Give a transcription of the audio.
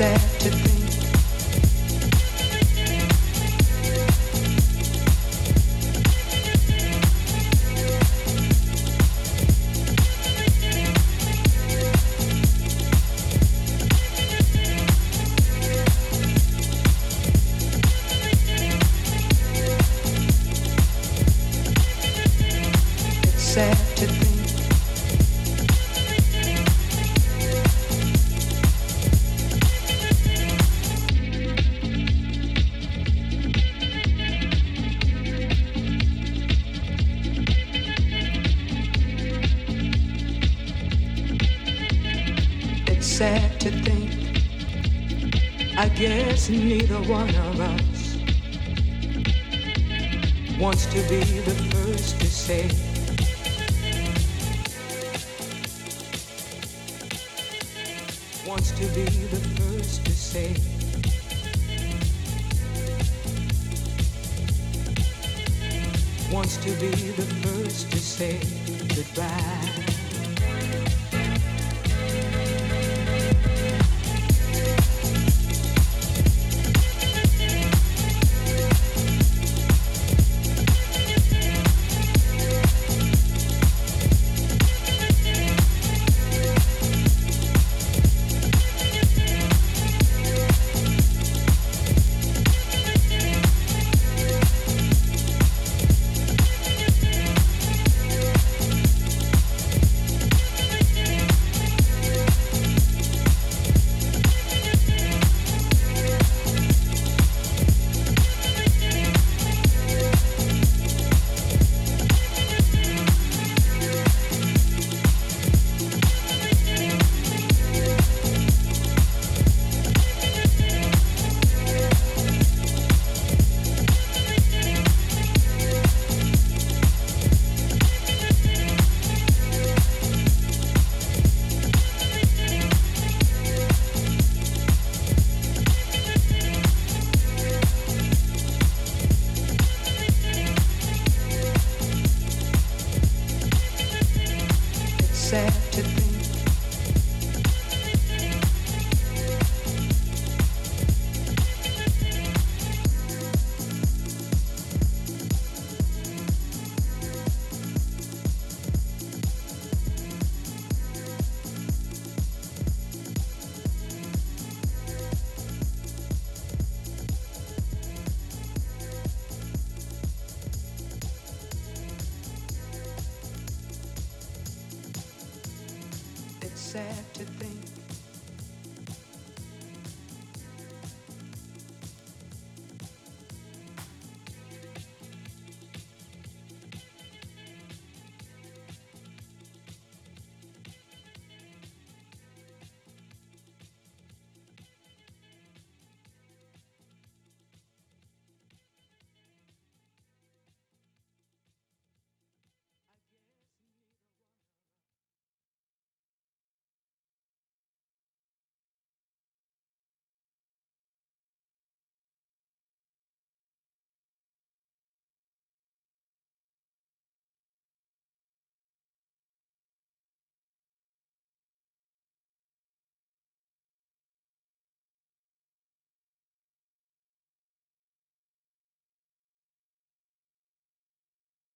neither one of us